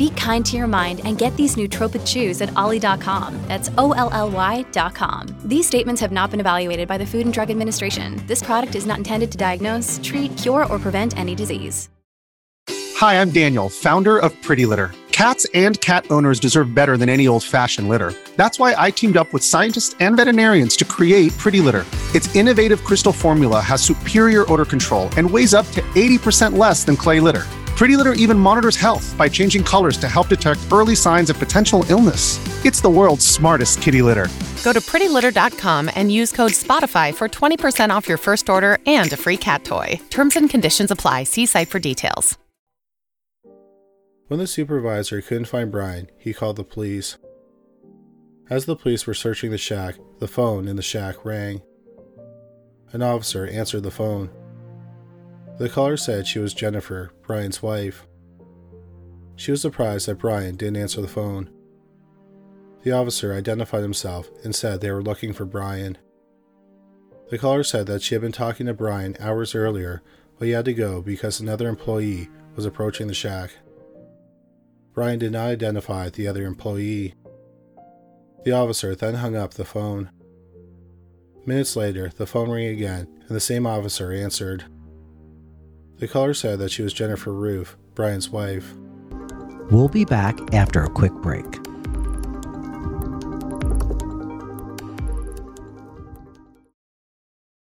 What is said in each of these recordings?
Be kind to your mind and get these nootropic chews at ollie.com. That's O L L Y.com. These statements have not been evaluated by the Food and Drug Administration. This product is not intended to diagnose, treat, cure, or prevent any disease. Hi, I'm Daniel, founder of Pretty Litter. Cats and cat owners deserve better than any old fashioned litter. That's why I teamed up with scientists and veterinarians to create Pretty Litter. Its innovative crystal formula has superior odor control and weighs up to 80% less than clay litter. Pretty Litter even monitors health by changing colors to help detect early signs of potential illness. It's the world's smartest kitty litter. Go to prettylitter.com and use code SPOTIFY for 20% off your first order and a free cat toy. Terms and conditions apply. See site for details. When the supervisor couldn't find Bryan, he called the police. As the police were searching the shack, the phone in the shack rang. An officer answered the phone. The caller said she was Jennifer, Bryan's wife. She was surprised that Bryan didn't answer the phone. The officer identified himself and said they were looking for Bryan. The caller said that she had been talking to Bryan hours earlier, but he had to go because another employee was approaching the shack. Bryan did not identify the other employee. The officer then hung up the phone. Minutes later, the phone rang again, and the same officer answered. The caller said that she was Jennifer Ruff, Bryan's wife. We'll be back after a quick break.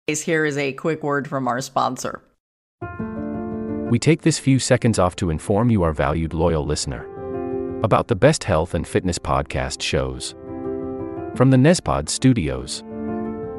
Here is a quick word from our sponsor. We take this few seconds off to inform you, our valued loyal listener, about the best health and fitness podcast shows from the Nezpod studios.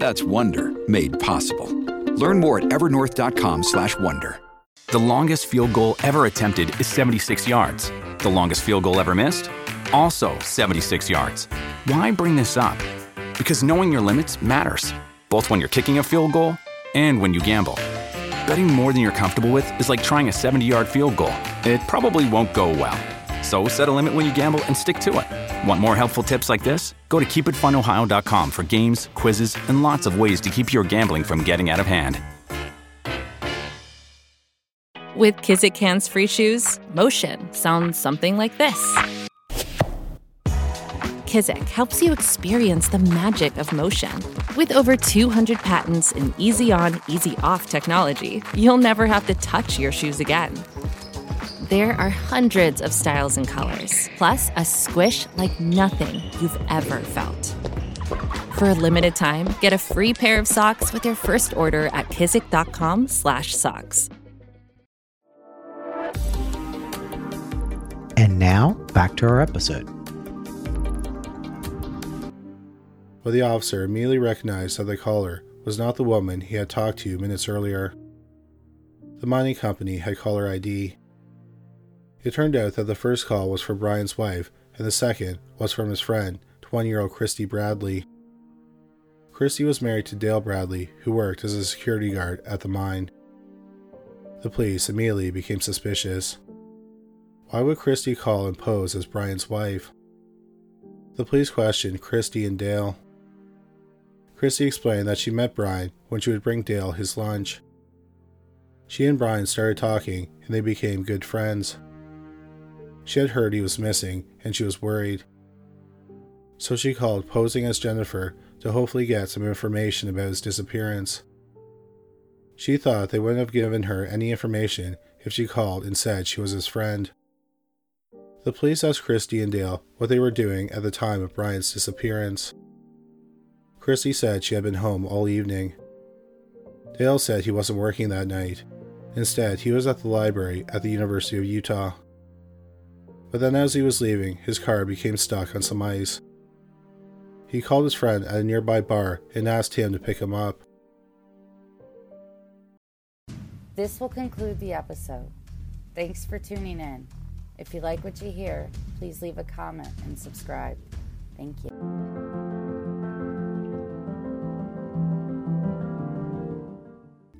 That's Wonder made possible. Learn more at evernorth.com/wonder. The longest field goal ever attempted is 76 yards. The longest field goal ever missed? Also 76 yards. Why bring this up? Because knowing your limits matters, both when you're kicking a field goal and when you gamble. Betting more than you're comfortable with is like trying a 70 yard field goal. It probably won't go well. So set a limit when you gamble and stick to it. Want more helpful tips like this? Go to keepitfunohio.com for games, quizzes, and lots of ways to keep your gambling from getting out of hand. With Kizik hands free shoes, motion sounds something like this. Kizik helps you experience the magic of motion. With over 200 patents and easy on, easy off technology, you'll never have to touch your shoes again. There are hundreds of styles and colors, plus a squish like nothing you've ever felt. For a limited time, get a free pair of socks with your first order at kizik.com/socks. And now, back to our episode. But the officer immediately recognized that the caller was not the woman he had talked to minutes earlier. The mining company had caller ID. It turned out that the first call was for Bryan's wife, and the second was from his friend, 20 year old Christy Bradley. Christy was married to Dale Bradley, who worked as a security guard at the mine. The police immediately became suspicious. Why would Christy call and pose as Bryan's wife? The police questioned Christy and Dale. Christy explained that she met Bryan when she would bring Dale his lunch. She and Bryan started talking and they became good friends. She had heard he was missing and she was worried. So she called posing as Jennifer to hopefully get some information about his disappearance. She thought they wouldn't have given her any information if she called and said she was his friend. The police asked Christy and Dale what they were doing at the time of Bryan's disappearance. Christy said she had been home all evening. Dale said he wasn't working that night. Instead, he was at the library at the University of Utah. But then, as he was leaving, his car became stuck on some ice. He called his friend at a nearby bar and asked him to pick him up. This will conclude the episode. Thanks for tuning in. If you like what you hear, please leave a comment and subscribe. Thank you.